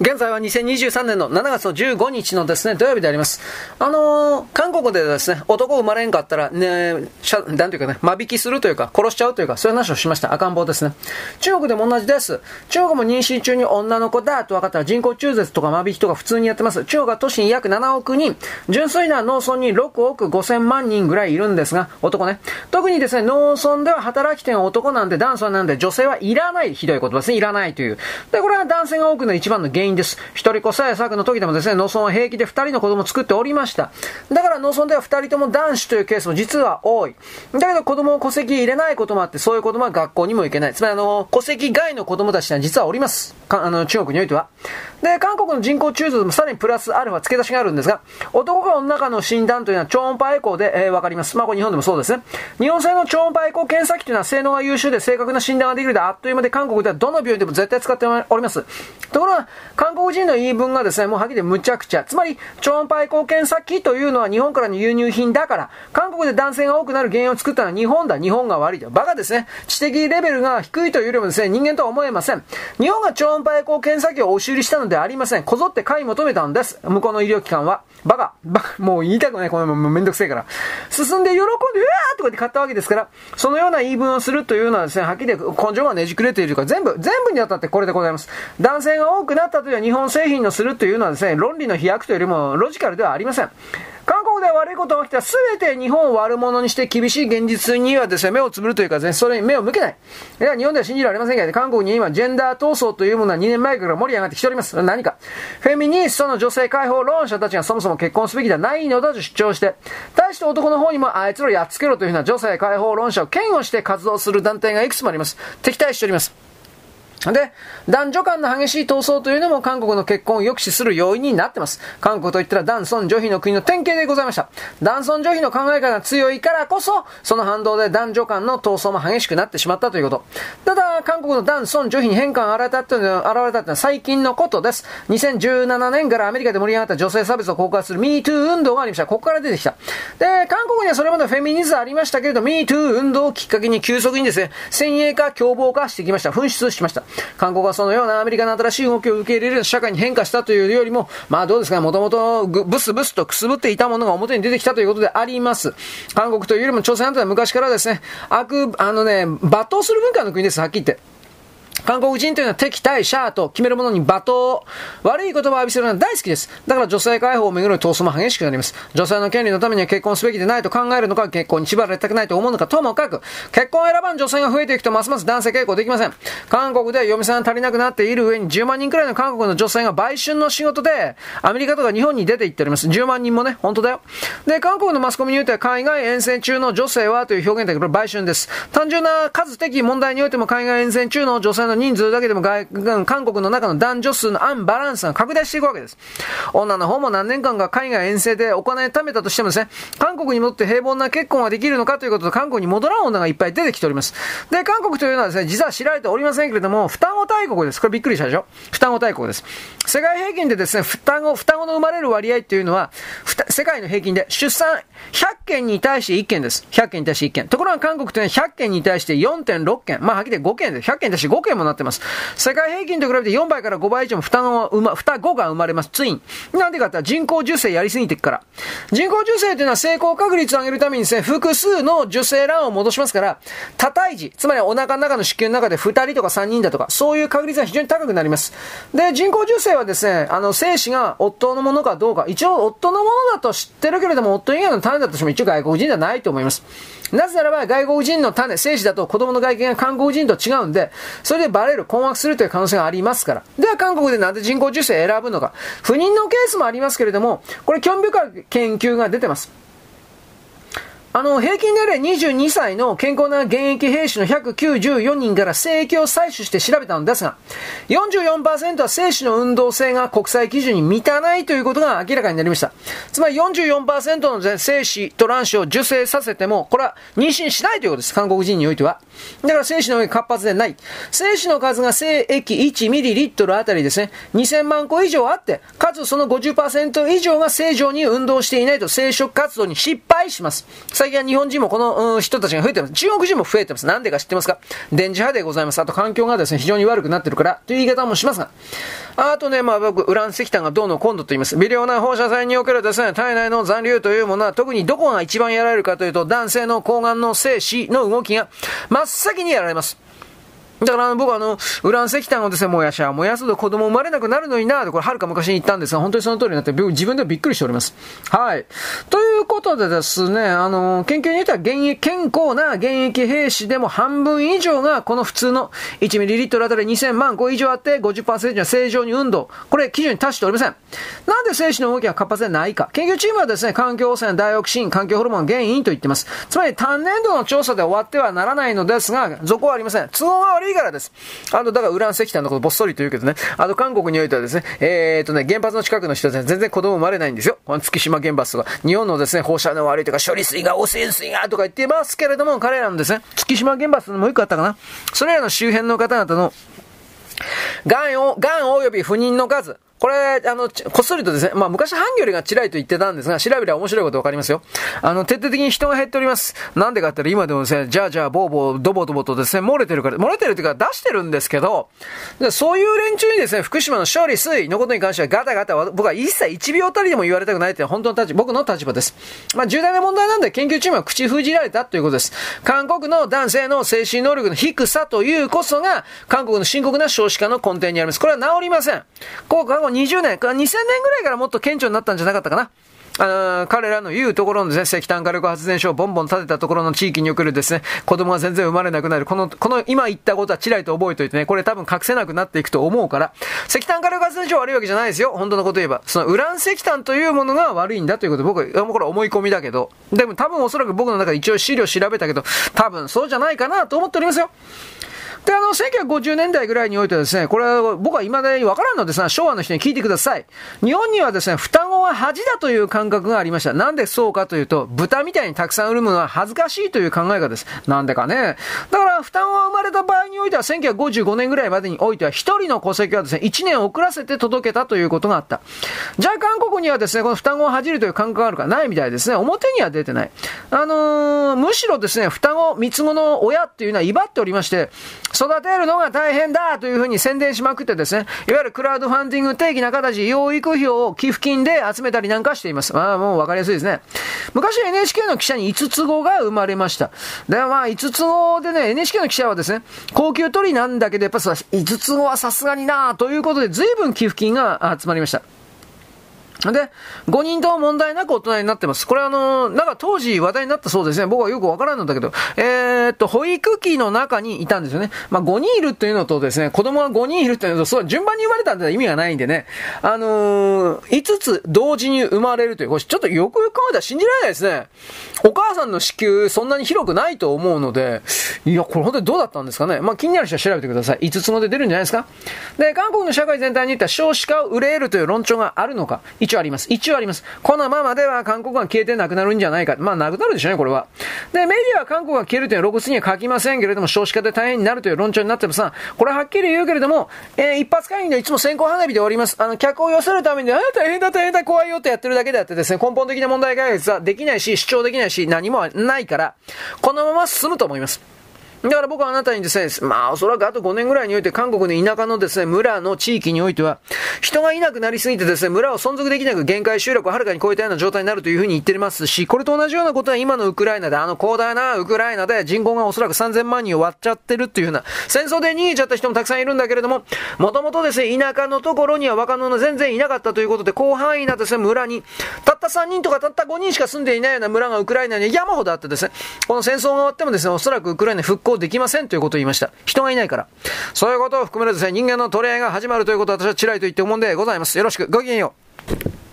現在は2023年の7月の15日のですね、土曜日であります。あのー、韓国でですね、男生まれんかったら、ね、しゃ、なんていうかね、間引きするというか、殺しちゃうというか、そういう話をしました。赤ん坊ですね。中国でも同じです。中国も妊娠中に女の子だと分かったら人工中絶とか間引きとか普通にやってます。中国は都市に約7億人、純粋な農村に6億5千万人ぐらいいるんですが、男ね。特にですね、農村では働き手が男なんで、男性なんで、女性はいらない。ひどいことですね。いらないという。で、これは男性が多くの一番の原因です。一人子さえ作の時でもですね、農村は平気で二人の子供を作っておりました。だから農村では二人とも男子というケースも実は多い。だけど子供を戸籍入れないこともあって、そういう子供は学校にも行けない。つまりあの、戸籍外の子供たちは実はおります。あの、中国においては。で、韓国の人口中絶もさらにプラスアルファ付け出しがあるんですが、男が女かの診断というのは超音波エコーで、えー、わかります。まあ、これ日本でもそうですね。日本製の超音波エコー検査機というのは性能が優秀で正確な診断ができるであっという間で韓国ではどの病院でも絶対使っております。ところが、韓国人の言い分がですね、もうはっきりむちゃくちゃ。つまり、超音波エコー検査機というのは日本からの輸入品だから、韓国で男性が多くなる原因を作ったのは日本だ、日本が悪いと。バカですね。知的レベルが低いというよりもですね、人間とは思えません。日本が超音波エコー検査機を押し売りしたのではありません。こぞって買い求めたんです。向こうの医療機関は。バカ。バカ。もう言いたくない。これもめんどくせえから。進んで喜んで、うわーとかって買ったわけですから、そのような言い分をするというのはですね、はっきり根性がねじくれているか、全部、全部にあたってこれでございます。男性が多くなったという日本製品のするというのはですね、論理の飛躍というよりもロジカルではありません。で悪いことが起きたら全て日本を悪者にして厳しい現実にはですね、目をつぶるというかですね、それに目を向けない。いや、日本では信じられませんけど、韓国に今、ジェンダー闘争というものは2年前から盛り上がってきております。何か。フェミニストの女性解放論者たちがそもそも結婚すべきではないのだと主張して、対して男の方にもあいつらやっつけろというふうな女性解放論者を嫌悪して活動する団体がいくつもあります。敵対しております。で、男女間の激しい闘争というのも韓国の結婚を抑止する要因になってます。韓国といったら男尊女卑の国の典型でございました。男尊女卑の考え方が強いからこそ、その反動で男女間の闘争も激しくなってしまったということ。ただ、韓国の男尊女卑に変化が現れたというのは、現れたというの最近のことです。2017年からアメリカで盛り上がった女性差別を告発する MeToo 運動がありました。ここから出てきた。で、韓国にはそれまでフェミニズムありましたけれど、MeToo 運動をきっかけに急速にですね、先鋭化、凶暴化してきました。紛失しました。韓国はそのようなアメリカの新しい動きを受け入れる社会に変化したというよりも、まあどうですか、もともとブスブスとくすぶっていたものが表に出てきたということであります。韓国というよりも朝鮮半島は昔からですね、悪、あのね、罵倒する文化の国です、はっきり言って。韓国人というのは敵対者と決めるものに罵倒、悪い言葉を浴びせるのは大好きです。だから女性解放をめぐる闘争も激しくなります。女性の権利のためには結婚すべきでないと考えるのか、結婚に縛られたくないと思うのか、ともかく、結婚を選ばん女性が増えていくとますます男性傾向できません。韓国では嫁さん足りなくなっている上に10万人くらいの韓国の女性が売春の仕事で、アメリカとか日本に出て行っております。10万人もね、本当だよ。で、韓国のマスコミにおいては海外遠征中の女性はという表現だけど、売春です。単純な数的問題においても海外遠征中の女性の人数だけでも外、韓国の中の男女数のアンバランスが拡大していくわけです。女の方も何年間か海外遠征でお金貯めたとしてもですね、韓国に戻って平凡な結婚はできるのかということで、韓国に戻らん女がいっぱい出てきております。で、韓国というのはですね、実は知られておりませんけれども、双子大国です。これびっくりしたでしょ？双子大国です。世界平均でですね、双子、双子の生まれる割合っていうのは、世界の平均で出産100件に対して1件です。100件に対して1件。ところが韓国というのは100件に対して4.6件。まあ、はっきり5件で、100件に対して5件もなってます。世界平均と比べて4倍から5倍以上も双子は、ま、双子が生まれます。ツイン。なんでかって人工授精やりすぎていくから。人工授精というのは成功確率を上げるためにですね、複数の受精卵を戻しますから、多胎児、つまりお腹の中の子宮の中で2人とか3人だとか、そういう確率が非常に高くなります。で、人工授精はですね、あの、精子が夫のものかどうか、一応夫のものだと知ってるけれども、夫以外の種だとしても一応外国人ではないと思います。なぜならば外国人の種、精子だと子供の外見が韓国人と違うんで、それでバレる、困惑するという可能性がありますから。では韓国でなんで人工授精選ぶのか。不妊のケースもありますけれども、これ興味深い研究が出てます。あの、平均年齢22歳の健康な現役兵士の194人から精液を採取して調べたのですが、44%は精子の運動性が国際基準に満たないということが明らかになりました。つまり44%の精子と卵子を受精させても、これは妊娠しないということです。韓国人においては。だから精子の上活発でない。精子の数が精液 1ml あたりですね、2000万個以上あって、かつその50%以上が正常に運動していないと生殖活動に失敗します。最近は日本人もこの、うん、人たちが増えてます。中国人も増えてます。なんでか知ってますか？電磁波でございます。あと環境がですね、非常に悪くなってるから、という言い方もしますが。あとね、まあ僕、ウラン石炭がどうの今度と言います。微量な放射線におけるですね、体内の残留というものは、特にどこが一番やられるかというと、男性の睾丸の精子の動きが真っ先にやられます。だから僕はあの、ウラン石炭をですね、燃やしゃ、燃やすと子供生まれなくなるのにな、これはるか昔に言ったんですが、本当にその通りになって、自分でもびっくりしております。はい。ということでですね、あの、研究によっては現役、健康な現役兵士でも半分以上が、この普通の 1ml あたり2000万個以上あって、50%は正常に運動。これ基準に達しておりません。なんで精子の動きが活発でないか。研究チームはですね、環境汚染、ダイオキシン、環境ホルモン原因と言ってます。つまり単年度の調査で終わってはならないのですが、続はありません。都合が悪いからです。あの、だからウラン石炭のことぼっそりと言うけどね、あの韓国においてはですね、えー、とね、原発の近くの人は全然子供生まれないんですよ。この月島原発とか、日本のですね、放射能悪いとか、処理水が汚染水がとか言ってますけれども、彼らのですね、月島原発のもう一個あったかな。それらの周辺の方々の、がんを、がん及び不妊の数、これ、あの、こっそりとですね、まあ昔ハンギョレがチライと言ってたんですが、調べれば面白いことわかりますよ。あの、徹底的に人が減っております。なんでかって言ったら今でもですね、じゃあじゃあ、ボーボー、ドボドボとですね、漏れてるから、漏れてるというか出してるんですけど、そういう連中にですね、福島の勝利水のことに関してはガタガタ、僕は一切1秒たりでも言われたくないって本当の立場、僕の立場です。まあ重大な問題なんで研究チームは口封じられたということです。韓国の男性の精神能力の低さというこそが、韓国の深刻な少子化の根底にあります。これは治りません。こう過去20年、2000年ぐらいからもっと顕著になったんじゃなかったかな。あ彼らの言うところのですね、石炭火力発電所をボンボン建てたところの地域におけるですね、子供が全然生まれなくなる。この、この今言ったことはちらりと覚えておいてね、これ多分隠せなくなっていくと思うから、石炭火力発電所悪いわけじゃないですよ。本当のこと言えば。そのウラン石炭というものが悪いんだということで、僕は、もうこれ思い込みだけど、でも多分おそらく僕の中で一応資料調べたけど、多分そうじゃないかなと思っておりますよ。1950年代ぐらいにおいてですね、これは僕はいまだに分からんのですが、昭和の人に聞いてください。日本にはですね、双子は恥だという感覚がありました。なんでそうかというと、豚みたいにたくさん売るものは恥ずかしいという考え方です。なんでかね。だから、双子が生まれた場合においては、1955年ぐらいまでにおいては、一人の戸籍はですね、1年遅らせて届けたということがあった。じゃあ、韓国にはですね、この双子を恥じるという感覚があるかないみたいですね。表には出てない。あのー、むしろですね、双子、三つ子の親っていうのは威張っておりまして、育てるのが大変だというふうに宣伝しまくってですね、いわゆるクラウドファンディング定義な形、養育費を寄付金で集めたりなんかしています。まあもうわかりやすいですね。昔 NHK の記者に5つ子が生まれました。で、まあ5つ子でね、NHK の記者はですね、高級取りなんだけど、やっぱ5つ子はさすがになということで随分寄付金が集まりました。で、5人とも問題なく大人になってます。これあの、なんか当時話題になったそうですね。僕はよくわからんのだけど、えー、っと、保育器の中にいたんですよね。まあ、5人いるっていうのとですね、子供が5人いるっていうのと、そう順番に言われたんで意味がないんでね。あのー、5つ同時に生まれるという、これちょっとよくよく考えたら信じられないですね。お母さんの子宮そんなに広くないと思うので、いや、これ本当にどうだったんですかね。まあ、気になる人は調べてください。5つもで出るんじゃないですか。で、韓国の社会全体に言った少子化を憂えるという論調があるのか。一応あります。一応あります。このままでは韓国が消えてなくなるんじゃないか。まあ、なくなるでしょうね、これは。で、メディアは韓国が消えるというのは露骨には書きませんけれども、少子化で大変になるという論調になってもさ、これはっきり言うけれども、えー、一発会議でいつも先行花火で終わります。あの、客を寄せるために、ああ、大変だ、大変だ、怖いよってやってるだけであってですね、根本的な問題解決はできないし、主張できないし、何もないから、このまま進むと思います。だから僕はあなたにですね、まあおそらくあと5年ぐらいにおいて韓国の田舎のですね、村の地域においては、人がいなくなりすぎてですね、村を存続できなく限界集落をはるかに超えたような状態になるというふうに言ってますし、これと同じようなことは今のウクライナで、あの広大なウクライナで人口がおそらく3000万人を割っちゃってるっていうふうな、戦争で逃げちゃった人もたくさんいるんだけれども、もともとですね、田舎のところには若者全然いなかったということで、広範囲なですね、村に、たった3人とかたった5人しか住んでいないような村がウクライナに山ほどあってですね、この戦争が終わってもですね、おそらくウクライナ復興できませんということを言いました。人がいないから。そういうことを含めるとですね、人間の取り合いが始まるということを私は辛いと言って思うんでございます。よろしく。ごきげんよう。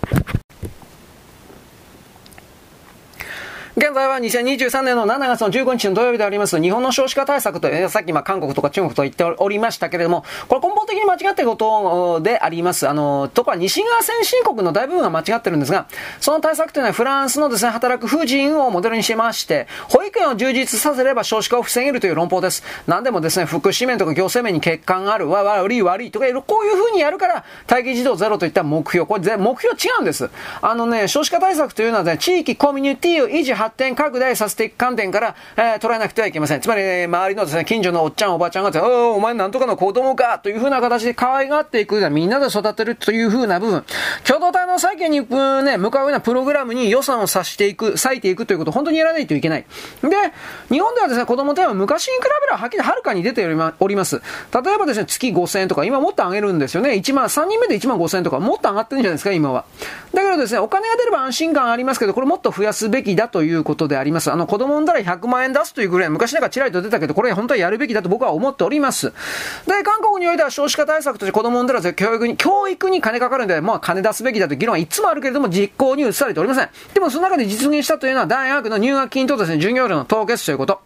現在は2023年の7月の15日の土曜日であります日本の少子化対策と、えー、さっきま韓国とか中国と言っておりましたけれども、これ根本的に間違っていることであります。あの、とか西側先進国の大部分は間違ってるんですが、その対策というのはフランスのですね、働く婦人をモデルにしまして、保育園を充実させれば少子化を防げるという論法です。何でもですね、福祉面とか行政面に欠陥がある、わ、悪い悪いとかこういう風にやるから、待機児童ゼロといった目標、これ目標違うんです。あのね、少子化対策というのはね、地域コミュニティを維持発展拡大させていく観点から、えー、捉えなくてはいけません。つまり、えー、周りのですね、近所のおっちゃんおばちゃんがおお、お前なんとかの子供かというふうな形で可愛がっていく、みんなで育てるというふうな部分、共同体の再建に、うん、ね、向かうようなプログラムに予算をさしていく、割いていくということを本当にやらないといけない。で、日本ではですね、子供手は昔に比べればはっきりはるかに出ております。例えばですね、月5000円とか、今もっと上げるんですよね。1万、3人目で1万5000円とか、もっと上がってるんじゃないですか、今は。だけどですね、お金が出れば安心感ありますけど、これもっと増やすべきだといういうことであります。あの、子供産んだら100万円出すというぐらい、昔なんかちらりと出たけど、これ本当はやるべきだと僕は思っております。で、韓国においては少子化対策として子供産んだら教育に、教育に金かかるんで、まあ金出すべきだという議論はいつもあるけれども、実行に移されておりません。でもその中で実現したというのは、大学の入学金とですね、授業料の凍結ということ。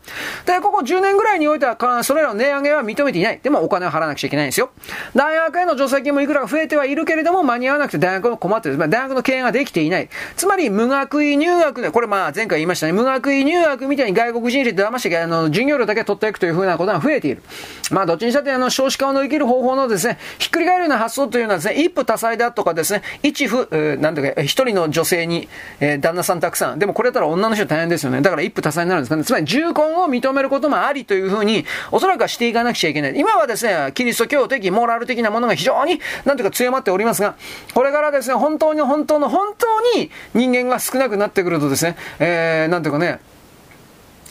で、ここ10年ぐらいにおいては、それらの値上げは認めていない。でもお金を払わなくちゃいけないんですよ。大学への助成金もいくらか増えてはいるけれども、間に合わなくて大学も困ってる。大学の経営ができていない。つまり、無学位入学で、これまあ前回言いましたね、無学位入学みたいに外国人入れて騙して、あの、授業料だけ取っていくというふうなことが増えている。まあどっちにしたって、あの、少子化を乗り切る方法のですね、ひっくり返るような発想というのはですね、一夫多妻だとかですね、一夫、なんていうか、一人の女性に、えー、旦那さんたくさん。でもこれだったら女の人大変ですよね。だから一夫多妻になるんですかね。つまり、重婚を認めることもありというふうに、おそらくはしていかなくちゃいけない。今はですね、キリスト教的、モラル的なものが非常に、なんていうか強まっておりますが、これからですね、本当に本当の本当に人間が少なくなってくるとですね、えー、なんていうかね、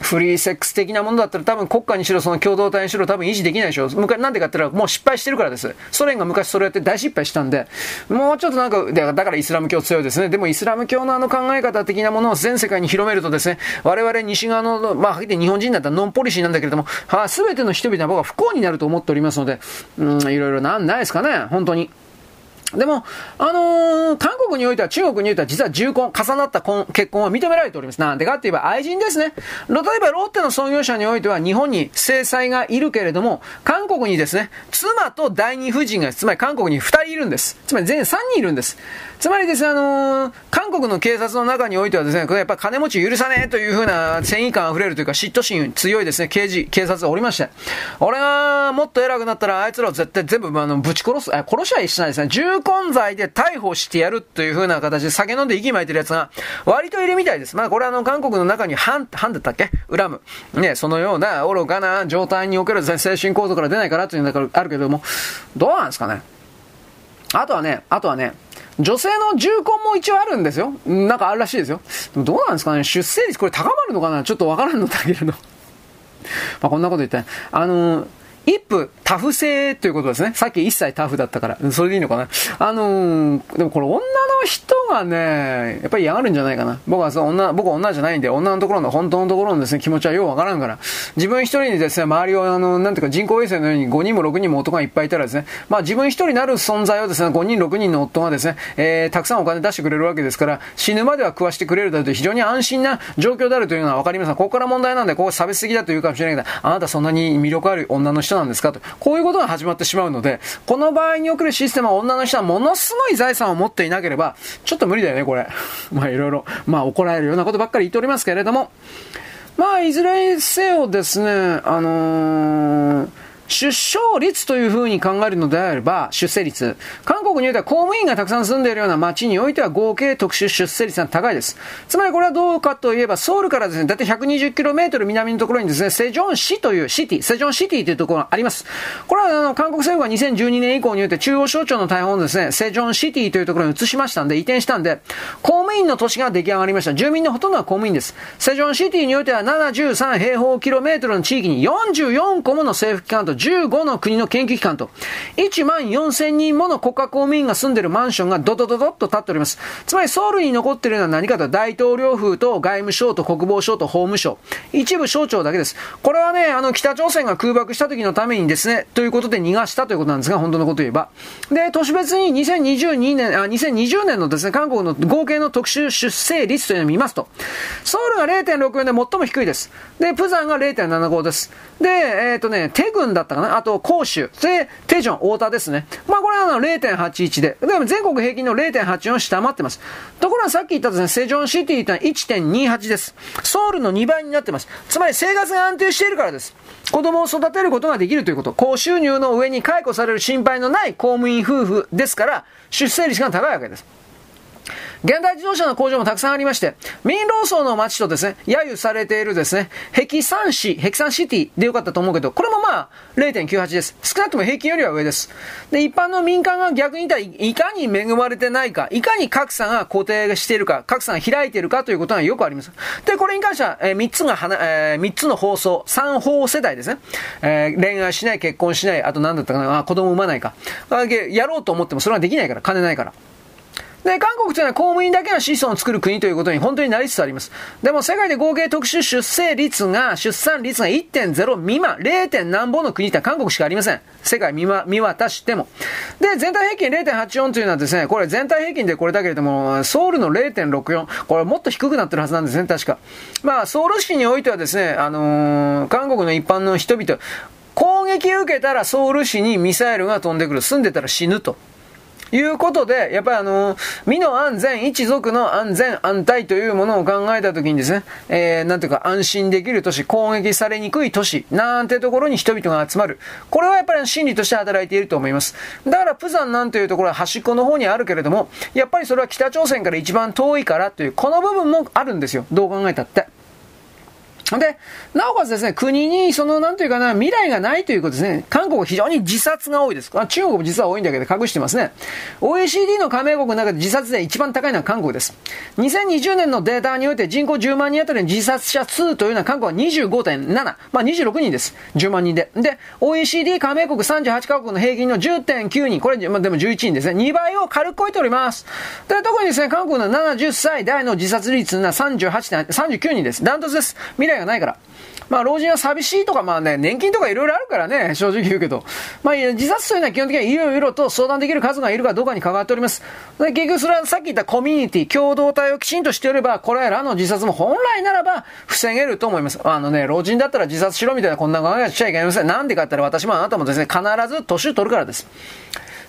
フリーセックス的なものだったら多分国家にしろその共同体にしろ多分維持できないでしょ。昔なんでかって言ったらもう失敗してるからです。ソ連が昔それやって大失敗したんで、もうちょっとなんか、だからイスラム教強いですね。でもイスラム教のあの考え方的なものを全世界に広めるとですね、我々西側の、まあ、はっきり日本人だったらノンポリシーなんだけれども、はあ、全ての人々は僕は不幸になると思っておりますので、うん、いろいろなんないですかね、本当に。でも、あのー、韓国においては、中国においては、実は重婚、重なった婚結婚は認められております。なんでかって言えば愛人ですね。例えば、ロッテの創業者においては、日本に制裁がいるけれども、韓国にですね、妻と第二夫人が、つまり韓国に2人いるんです。つまり全3人いるんです。つまりですね、あのー、韓国の警察の中においてはですね、これやっぱ金持ち許さねえというふうな正義感溢れるというか嫉妬心強いですね、刑事、警察がおりまして、俺がもっと偉くなったらあいつらを絶対全部あのぶち殺す、殺しは一緒なんですね、重婚罪で逮捕してやるというふうな形で酒飲んで息巻いてるやつが割といるみたいです。まあこれあの韓国の中に反、反だったっけ？恨む。ね、そのような愚かな状態における精神構造から出ないからというのがあるけども、どうなんですかね？あとはね、あとはね、女性の重婚も一応あるんですよ。なんかあるらしいですよ。でもどうなんですかね出生率これ高まるのかな？ちょっとわからんのだけれど。まあこんなこと言ったら、あのー一夫タフ性ということですね。さっき一切タフだったから。それでいいのかな。あのー、でもこれ女の人がね、やっぱり嫌がるんじゃないかな。僕はそう女、僕は女じゃないんで、女のところの本当のところのですね、気持ちはようわからんから。自分一人にですね、周りをあの、なんていうか人工衛星のように5人も6人も男がいっぱいいたらですね、まあ自分一人なる存在をですね、5人6人の夫がですね、えー、たくさんお金出してくれるわけですから、死ぬまでは食わしてくれるだと非常に安心な状況であるというのはわかりますここから問題なんで、ここ差別的だというかもしれないけど、あなたそんなに魅力ある女の人なんですか？と。こういうことが始まってしまうので、この場合におけるシステムは女の人はものすごい財産を持っていなければ、ちょっと無理だよね、これ。まあいろいろ、まあ怒られるようなことばっかり言っておりますけれども、まあいずれにせよですね、あのー出生率というふうに考えるのであれば、出生率。韓国においては公務員がたくさん住んでいるような街においては合計特殊出生率が高いです。つまりこれはどうかといえば、ソウルからですね、だいたい 120km 南のところにですね、セジョン市というシティ、セジョンシティというところがあります。これはあの、韓国政府が2012年以降において中央省庁の大本をですね、セジョンシティというところに移しましたんで、移転したんで、公務員の都市が出来上がりました。住民のほとんどは公務員です。セジョンシティにおいては73平方キロメートルの地域に44個もの政府機関と15の国の研究機関と、1万4000人もの国家公務員が住んでるマンションがドドドドッと立っております。つまりソウルに残っているのは何かと大統領府と外務省と国防省と法務省。一部省庁だけです。これはね、あの北朝鮮が空爆した時のためにですね、ということで逃がしたということなんですが、本当のこと言えば。で、都市別に2022年、あ、2020年のですね、韓国の合計の特殊出生率というのを見ますと、ソウルが0.64で最も低いです。で、プサンが0.75です。で、えっ、ー、とね、テグンだったかなあと、甲州。で、テジョン、太田ですね。まあ、これはあの0.81で。でも全国平均の0.84下回ってます。ところがさっき言ったですね、セジョンシティというのは1.28です。ソウルの2倍になってます。つまり生活が安定しているからです。子供を育てることができるということ。高収入の上に解雇される心配のない公務員夫婦ですから、出生率が高いわけです。現代自動車の工場もたくさんありまして、民労層の街とですね、揶揄されているですね、壁山市、壁山シティでよかったと思うけど、これもまあ、0.98です。少なくとも平均よりは上です。で、一般の民間が逆に言ったらいかに恵まれてないか、いかに格差が固定しているか、格差が開いているかということがよくあります。で、これに関しては、えー、3つが、えー、3つの放送、3法世代ですね。えー、恋愛しない、結婚しない、あと何だったかな、あ、子供産まないか。やろうと思ってもそれはできないから、金ないから。で、韓国というのは公務員だけの子孫を作る国ということに本当になりつつあります。でも世界で合計特殊出生率が、出産率が1.0未満、0. 何本の国って韓国しかありません。世界見,、見渡しても。で、全体平均0.84というのはですね、これ全体平均でこれだけれども、ソウルの0.64、これもっと低くなってるはずなんですね、確か。まあ、ソウル市においてはですね、あのー、韓国の一般の人々、攻撃受けたらソウル市にミサイルが飛んでくる。住んでたら死ぬと。いうことで、やっぱりあの、身の安全、一族の安全、安泰というものを考えたときにですね、えー、なんていうか安心できる都市、攻撃されにくい都市、なんてところに人々が集まる。これはやっぱり心理として働いていると思います。だから、プサンなんていうところは端っこの方にあるけれども、やっぱりそれは北朝鮮から一番遠いからという、この部分もあるんですよ。どう考えたって。で、なおかつですね、国に、その、なんていうかな、未来がないということですね。韓国は非常に自殺が多いです。中国も実は多いんだけど隠してますね。OECD の加盟国の中で自殺で一番高いのは韓国です。2020年のデータにおいて人口10万人あたりの自殺者数というのは韓国は25.7。まあ26人です。10万人で。で、OECD 加盟国38カ国の平均の10.9人。これ、まあでも11人ですね。2倍を軽く超えております。で、特にですね、韓国の70歳代の自殺率は38.39人です。ダントツです。未来がないから。まあ、老人は寂しいとか、まあね、年金とかいろいろあるからね、正直言うけど。まあ、自殺というのは基本的にはいろいろと相談できる数がいるかどうかに関わっております。で結局それはさっき言ったコミュニティ、共同体をきちんとしておれば、これらの自殺も本来ならば防げると思います。あのね、老人だったら自殺しろみたいなこんな考えはしちゃいけません。なんでかって言ったら私もあなたもですね、必ず年を取るからです。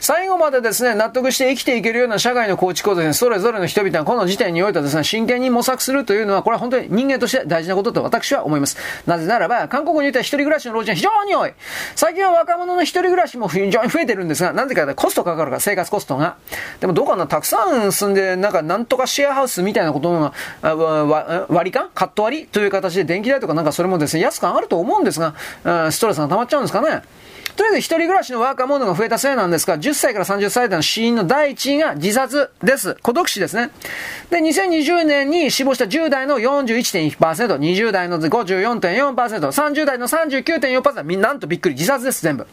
最後までですね、納得して生きていけるような社会の構築をですね、それぞれの人々がこの時点においてですね、真剣に模索するというのは、これは本当に人間として大事なことと私は思います。なぜならば、韓国においては一人暮らしの老人は非常に多い。最近は若者の一人暮らしも非常に増えてるんですが、なぜかコストかかるから、生活コストが。でもどうかな、たくさん住んで、なんかなんとかシェアハウスみたいなことの割り勘？カット割り？という形で電気代とかなんかそれもですね、安く上がると思うんですが、ストレスが溜まっちゃうんですかね。とりあえず一人暮らしの若者が増えたせいなんですが、10歳から30歳での死因の第一位が自殺です。孤独死ですね。で、2020年に死亡した10代の41.1%、20代の54.4%、30代の39.4%、なんとびっくり、自殺です、全部。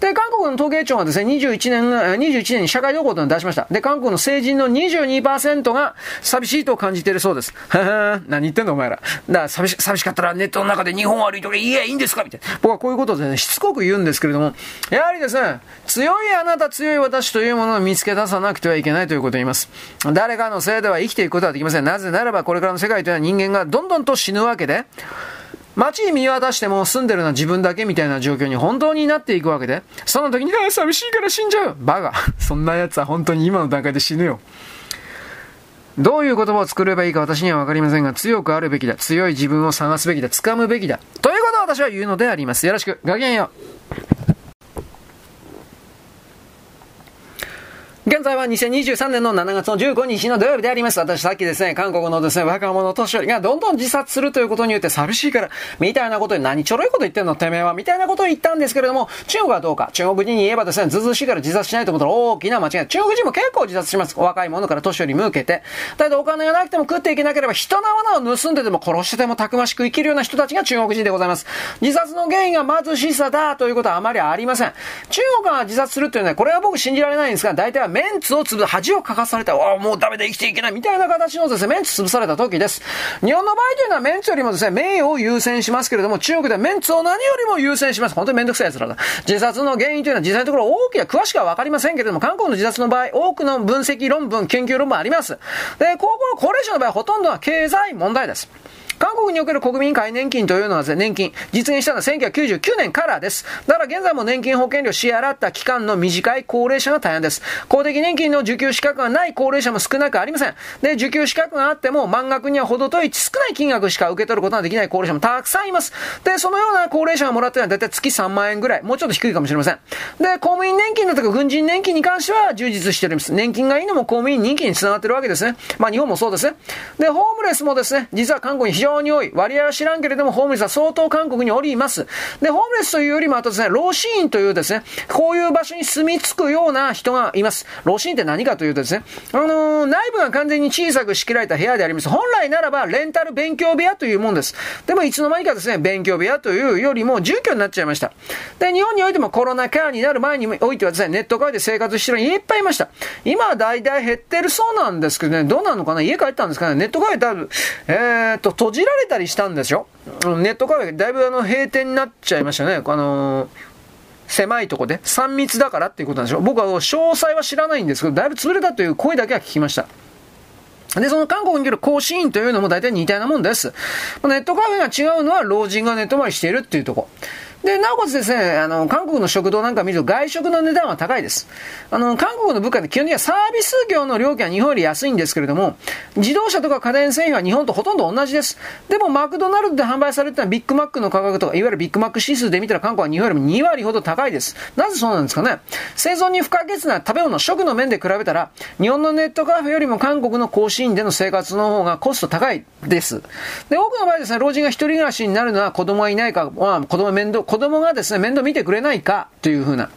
で、韓国の統計庁はですね、21年、21年に社会旅行というのを出しました。で、韓国の成人の22%が寂しいと感じているそうです。何言ってんのお前ら。だから寂し、寂しかったらネットの中で日本歩いとけ、いや、いいんですか？みたいな。僕はこういうことでね、しつこく言うんですけれども、やはりですね、強いあなた、強い私というものを見つけ出さなくてはいけないということを言います。誰かのせいでは生きていくことはできません。なぜならば、これからの世界というのは人間がどんどんと死ぬわけで、街に見渡しても住んでるのは自分だけみたいな状況に本当になっていくわけで、その時に、あ寂しいから死んじゃうバカ。そんな奴は本当に今の段階で死ぬよ。どういう言葉を作ればいいか私には分かりませんが、強くあるべきだ。強い自分を探すべきだ。掴むべきだ。ということを私は言うのであります。よろしく。ごきげんよう。現在は2023年の7月の15日の土曜日であります。私さっきですね、韓国のですね、若者年寄りがどんどん自殺するということによって寂しいから、みたいなことに何ちょろいこと言ってんの？てめえは、みたいなことを言ったんですけれども、中国はどうか？中国人に言えばですね、ずずしいから自殺しないと思ったら大きな間違い。中国人も結構自殺します。若い者から年寄り向けて。だけどお金がなくても食っていけなければ人の罠を盗んででも殺してでもたくましく生きるような人たちが中国人でございます。自殺の原因が貧しさだということはあまりありません。中国が自殺するというのは、これは僕信じられないんですが、大体はメンツを潰恥をかかされた、あもうダメだ、生きていけない、みたいな形のですね、メンツ潰された時です。日本の場合というのはメンツよりもですね、名誉を優先しますけれども、中国ではメンツを何よりも優先します。本当にめんどくさい奴らだ。自殺の原因というのは実際のところ大きな詳しくはわかりませんけれども、韓国の自殺の場合、多くの分析論文、研究論文あります。で、高校の高齢者の場合、ほとんどは経済問題です。韓国における国民皆年金というのはですね、年金、実現したのは1999年からです。だから現在も年金保険料支払った期間の短い高齢者が大変です。公的年金の受給資格がない高齢者も少なくありません。で、受給資格があっても満額には程遠い少ない金額しか受け取ることができない高齢者もたくさんいます。で、そのような高齢者がもらってるのは大体月3万円ぐらい。もうちょっと低いかもしれません。で、公務員年金だとか軍人年金に関しては充実しております。年金がいいのも公務員人気につながってるわけですね。まあ日本もそうですね。で、ホームレスもですね、実は韓国に非常常に多い。割合は知らんけれども、ホームレスは相当韓国におります。で、ホームレスというよりも、あとですね、老子院というですね、こういう場所に住み着くような人がいます。老子院って何かというとですね、あのー、内部が完全に小さく仕切られた部屋であります。本来ならば、レンタル勉強部屋というもんです。でも、いつの間にかですね、勉強部屋というよりも住居になっちゃいました。で、日本においてもコロナ禍になる前においてはですね、ネットカフェで生活してる人いっぱいいました。今は大体減ってるそうなんですけどね、どうなのかな？家帰ったんですかね？ネットカフェ多分、えーと、閉じられたりしたんですよ。ネットカフェ、だいぶあの、閉店になっちゃいましたね。あのー狭いとこで、3密だからっていうことなんでしょう。僕は詳細は知らないんですけど、だいぶ潰れたという声だけは聞きました。で、その韓国における甲子園というのも大体似たようなもんです。ネットカフェが違うのは老人が寝泊まりしているっていうとこ。で、なおかつですね、あの、韓国の食堂なんか見ると外食の値段は高いです。あの、韓国の物価って基本的にはサービス業の料金は日本より安いんですけれども、自動車とか家電製品は日本とほとんど同じです。でも、マクドナルドで販売されてたビッグマックの価格とか、いわゆるビッグマック指数で見たら韓国は日本よりも2割ほど高いです。なぜそうなんですかね？生存に不可欠な食べ物、食の面で比べたら、日本のネットカフェよりも韓国の甲子園での生活の方がコスト高いです。で、多くの場合ですね、老人が一人暮らしになるのは子供がいないか、まあ、子供面倒、子供がですね、面倒見てくれないかというふうな。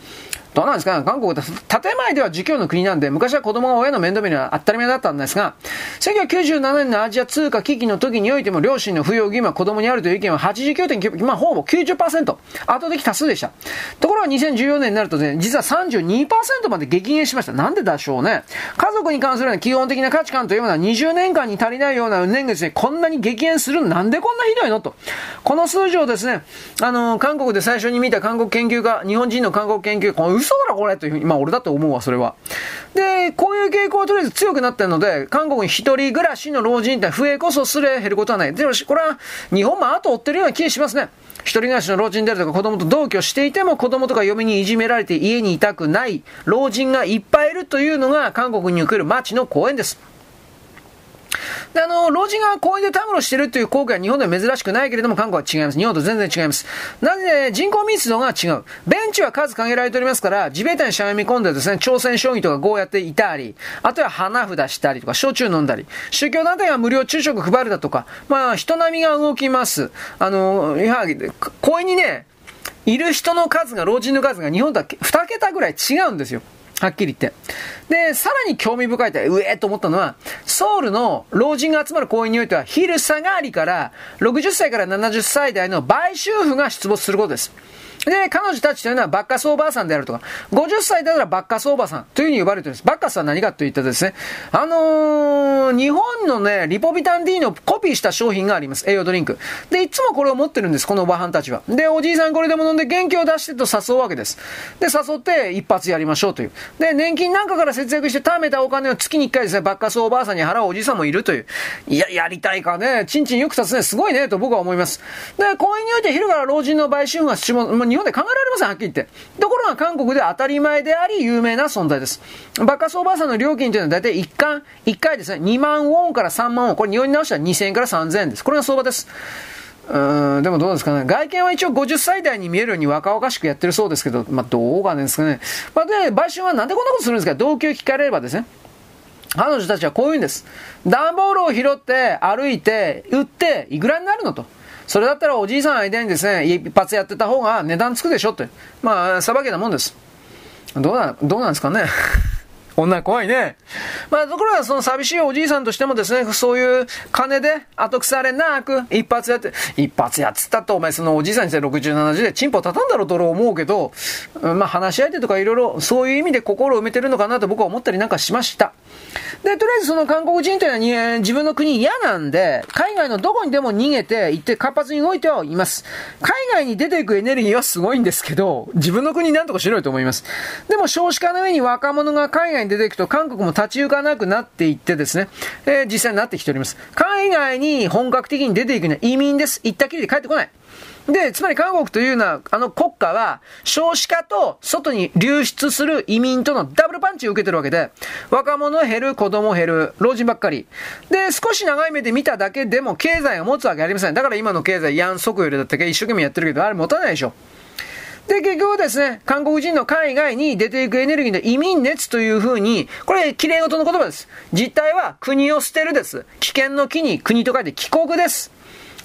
どうなんですか？韓国って建前では儒教の国なんで、昔は子供が親の面倒見るのは当たり前だったんですが、1997年のアジア通貨危機の時においても両親の扶養義務は子供にあるという意見は89.9%、まあほぼ90%、圧倒的多数でした。ところが2014年になるとね、実は32%まで激減しました。なんででしょうね。家族に関する基本的な価値観というのは20年間に足りないような年月にこんなに激減するなんでこんなひどいの？と。この数字をですね、あの、韓国で最初に見た韓国研究家、日本人の韓国研究家、嘘だろこれというふうに、まあ俺だと思うわ、それは。で、こういう傾向はとりあえず強くなってるので、韓国に一人暮らしの老人って増えこそすれ減ることはない。でも、これは日本も後を追ってるような気がしますね。一人暮らしの老人であるとか子供と同居していても子供とか嫁にいじめられて家にいたくない老人がいっぱいいるというのが韓国における街の公園です。で、あの、老人が公園でたむろしてるっていう光景は日本では珍しくないけれども、韓国は違います。日本と全然違います。なぜ人口密度が違う。ベンチは数限られておりますから、地べたにしゃがみ込んでですね、朝鮮将棋とかこうやっていたり、あとは花札したりとか、焼酎飲んだり、宗教団体が無料昼食配るだとか、まあ、人並みが動きます。あの、やはり、公園にね、いる人の数が、老人の数が日本とは2桁ぐらい違うんですよ。はっきり言って。で、さらに興味深いって、うえーと思ったのは、ソウルの老人が集まる公園においては、昼下がりから60歳から70歳代の売春婦が出没することです。で、彼女たちというのはバッカスおばあさんであるとか、50歳だったらバッカスおばあさんというふうに呼ばれているんです。バッカスは何かといったですね、あのー、日本のね、リポビタン D のコピーした商品があります。栄養ドリンク。で、いつもこれを持ってるんです、このおばはんたちは。で、おじいさんこれでも飲んで元気を出してと誘うわけです。で、誘って一発やりましょうという。で、年金なんかから節約して貯めたお金を月に1回ですね、バッカスおばあさんに払うおじいさんもいるという。いや、やりたいかね、ちんちんよく立つね、すごいね、と僕は思います。で、公園において昼から老人の売春が日本で考えられません、はっきり言って。ところが韓国で当たり前であり有名な存在です。バカスおばあさんの料金というのは大体1回、1回ですね、2万ウォンから3万ウォン。これ日本に直したら2000円から3000円です。これが相場です。うん、でもどうですかね。外見は一応50歳代に見えるように若々しくやってるそうですけど、まあ、どうかですかね。まあ、で、売春はなんでこんなことするんですか動機を聞かれればですね。彼女たちはこういうんです。段ボールを拾って、歩いて、売って、いくらになるのと。それだったらおじいさん相手にですね、一発やってた方が値段つくでしょって。まあ、さばけなもんです。どうな、どうなんですかね。女怖いね。まあ、ところがその寂しいおじいさんとしてもですね、そういう金で後腐れなく一発やって、一発やっつったとお前そのおじいさんにして60、70でチンポ畳んだろうと俺思うけど、まあ話し相手とかいろいろそういう意味で心を埋めてるのかなと僕は思ったりなんかしました。で、とりあえずその韓国人というのは、自分の国嫌なんで、海外のどこにでも逃げて行って活発に動いてはいます。海外に出ていくエネルギーはすごいんですけど、自分の国なんとかしろよと思います。でも少子化の上に若者が海外外に出ていくと韓国も立ち行かなくなっていってですね、えー、実際になってきております。海外に本格的に出ていくには移民です。行ったきりで帰ってこない。で、つまり韓国というのは、あの国家は、少子化と外に流出する移民とのダブルパンチを受けてるわけで、若者減る、子供減る、老人ばっかり。で、少し長い目で見ただけでも経済を持つわけありません。だから今の経済、ヤン・ソクよりだったっけ？一生懸命やってるけど、あれ持たないでしょ。で、結局ですね、韓国人の海外に出ていくエネルギーの移民熱というふうに、これ、綺麗事の言葉です。実態は国を捨てるです。危険の木に国と書いて帰国です。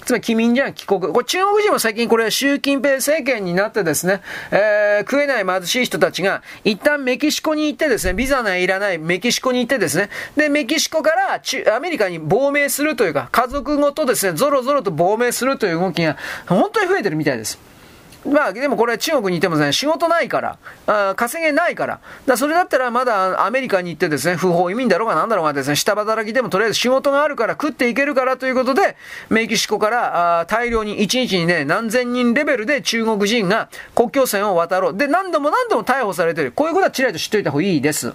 つまり、機民じゃん、帰国。これ中国人も最近これ、習近平政権になってですね、えー、食えない貧しい人たちが、一旦メキシコに行ってですね、ビザのいらないメキシコに行ってですね、で、メキシコからアメリカに亡命するというか、家族ごとですね、ぞろぞろと亡命するという動きが、本当に増えてるみたいです。まあでもこれ中国にいてもね、仕事ないから、あ稼げないから、だそれだったらまだアメリカに行ってですね、不法移民だろうがなんだろうがですね、下働きでもとりあえず仕事があるから食っていけるからということで、メキシコからあ大量に1日にね、何千人レベルで中国人が国境線を渡ろう。で、何度も何度も逮捕されてる。こういうことはちらりと知っておいた方がいいです。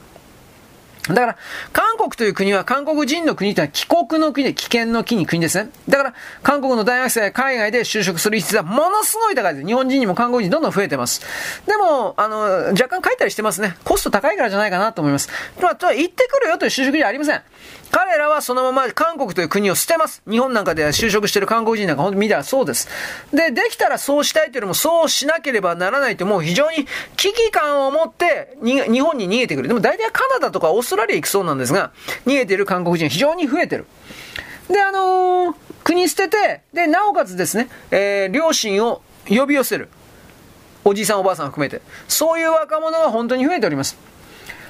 だから、韓国という国は韓国人の国というのは帰国の国で危険の国国ですね。だから、韓国の大学生海外で就職する必要はものすごい高いです。日本人にも韓国人どんどん増えてます。でも、あの、若干書いたりしてますね。コスト高いからじゃないかなと思います。まあ、言ってくるよという就職じゃありません。彼らはそのまま韓国という国を捨てます。日本なんかで就職してる韓国人なんか本当見たらそうです。で、できたらそうしたいというよりもそうしなければならないともう非常に危機感を持って日本に逃げてくる。でも大体カナダとかオーストラリア行くそうなんですが、逃げてる韓国人非常に増えてる。で、あのー、国捨てて、で、なおかつですね、えー、両親を呼び寄せる。おじいさんおばあさん含めて。そういう若者が本当に増えております。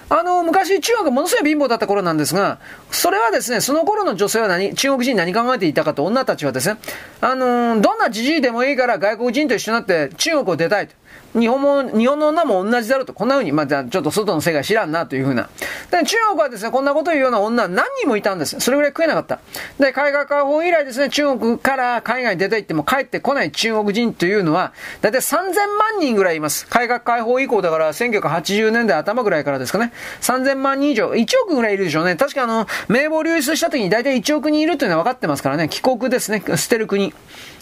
あの、昔中国ものすごい貧乏だった頃なんですが、それはですね、その頃の女性は何、中国人何考えていたかと、女たちはですね、あの、どんなじじいでもいいから外国人と一緒になって中国を出たいと。日本も、日本の女も同じだろうと、こんな風に、まあ、じゃあちょっと外の世界知らんなという風な。で、中国はですね、こんなこと言うような女何人もいたんです。それぐらい食えなかった。で、海外開放以来ですね、中国から海外に出て行っても帰ってこない中国人というのは、だいたい3000万人ぐらいいます。海外開放以降だから1980年代頭ぐらいからですかね。3000万人以上、1億ぐらいいるでしょうね。確かあの、名簿流出した時に大体1億人いるというのは分かってますからね。帰国ですね、捨てる国。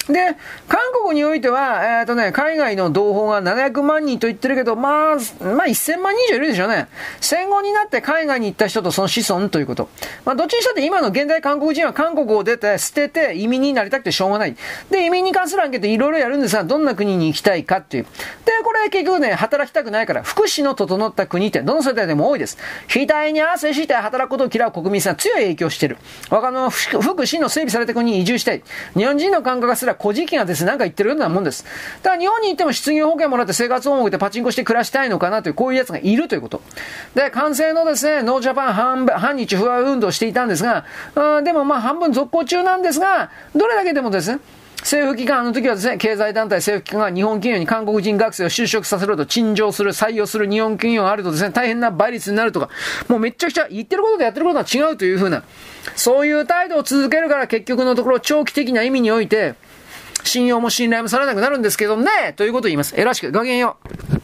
で、韓国においては、えっ、ー、とね、海外の同胞が700万人と言ってるけど、まあ、まあ1000万人以上いるでしょうね。戦後になって海外に行った人とその子孫ということ。まあ、どっちにしたって今の現代韓国人は韓国を出て、捨てて移民になりたくてしょうがない。で、移民に関するアンケートいろいろやるんですが、どんな国に行きたいかっていう。で、これ結局ね、働きたくないから、福祉の整った国ってどの世代でも多いです。額に汗して働くことを嫌う国民さん強い影響してる。若者、福祉の整備された国に移住したい。日本人の感覚がすら古事記がですね、なんか言ってるようなもんです。だから日本に行っても失業保険もらって生活保護でパチンコして暮らしたいのかなという、こういう奴がいるということ。で、完成のですね、ノージャパン反反日不安運動していたんですが、でもまあ半分続行中なんですが、どれだけでもですね、政府機関あの時はですね、経済団体、政府機関が日本企業に韓国人学生を就職させろと陳情する、採用する日本企業があるとですね、大変な倍率になるとか、もうめちゃくちゃ言ってることとやってることは違うというふうな、そういう態度を続けるから結局のところ長期的な意味において、信用も信頼もされなくなるんですけどね、ということを言います。えらしく、ごきげんよう。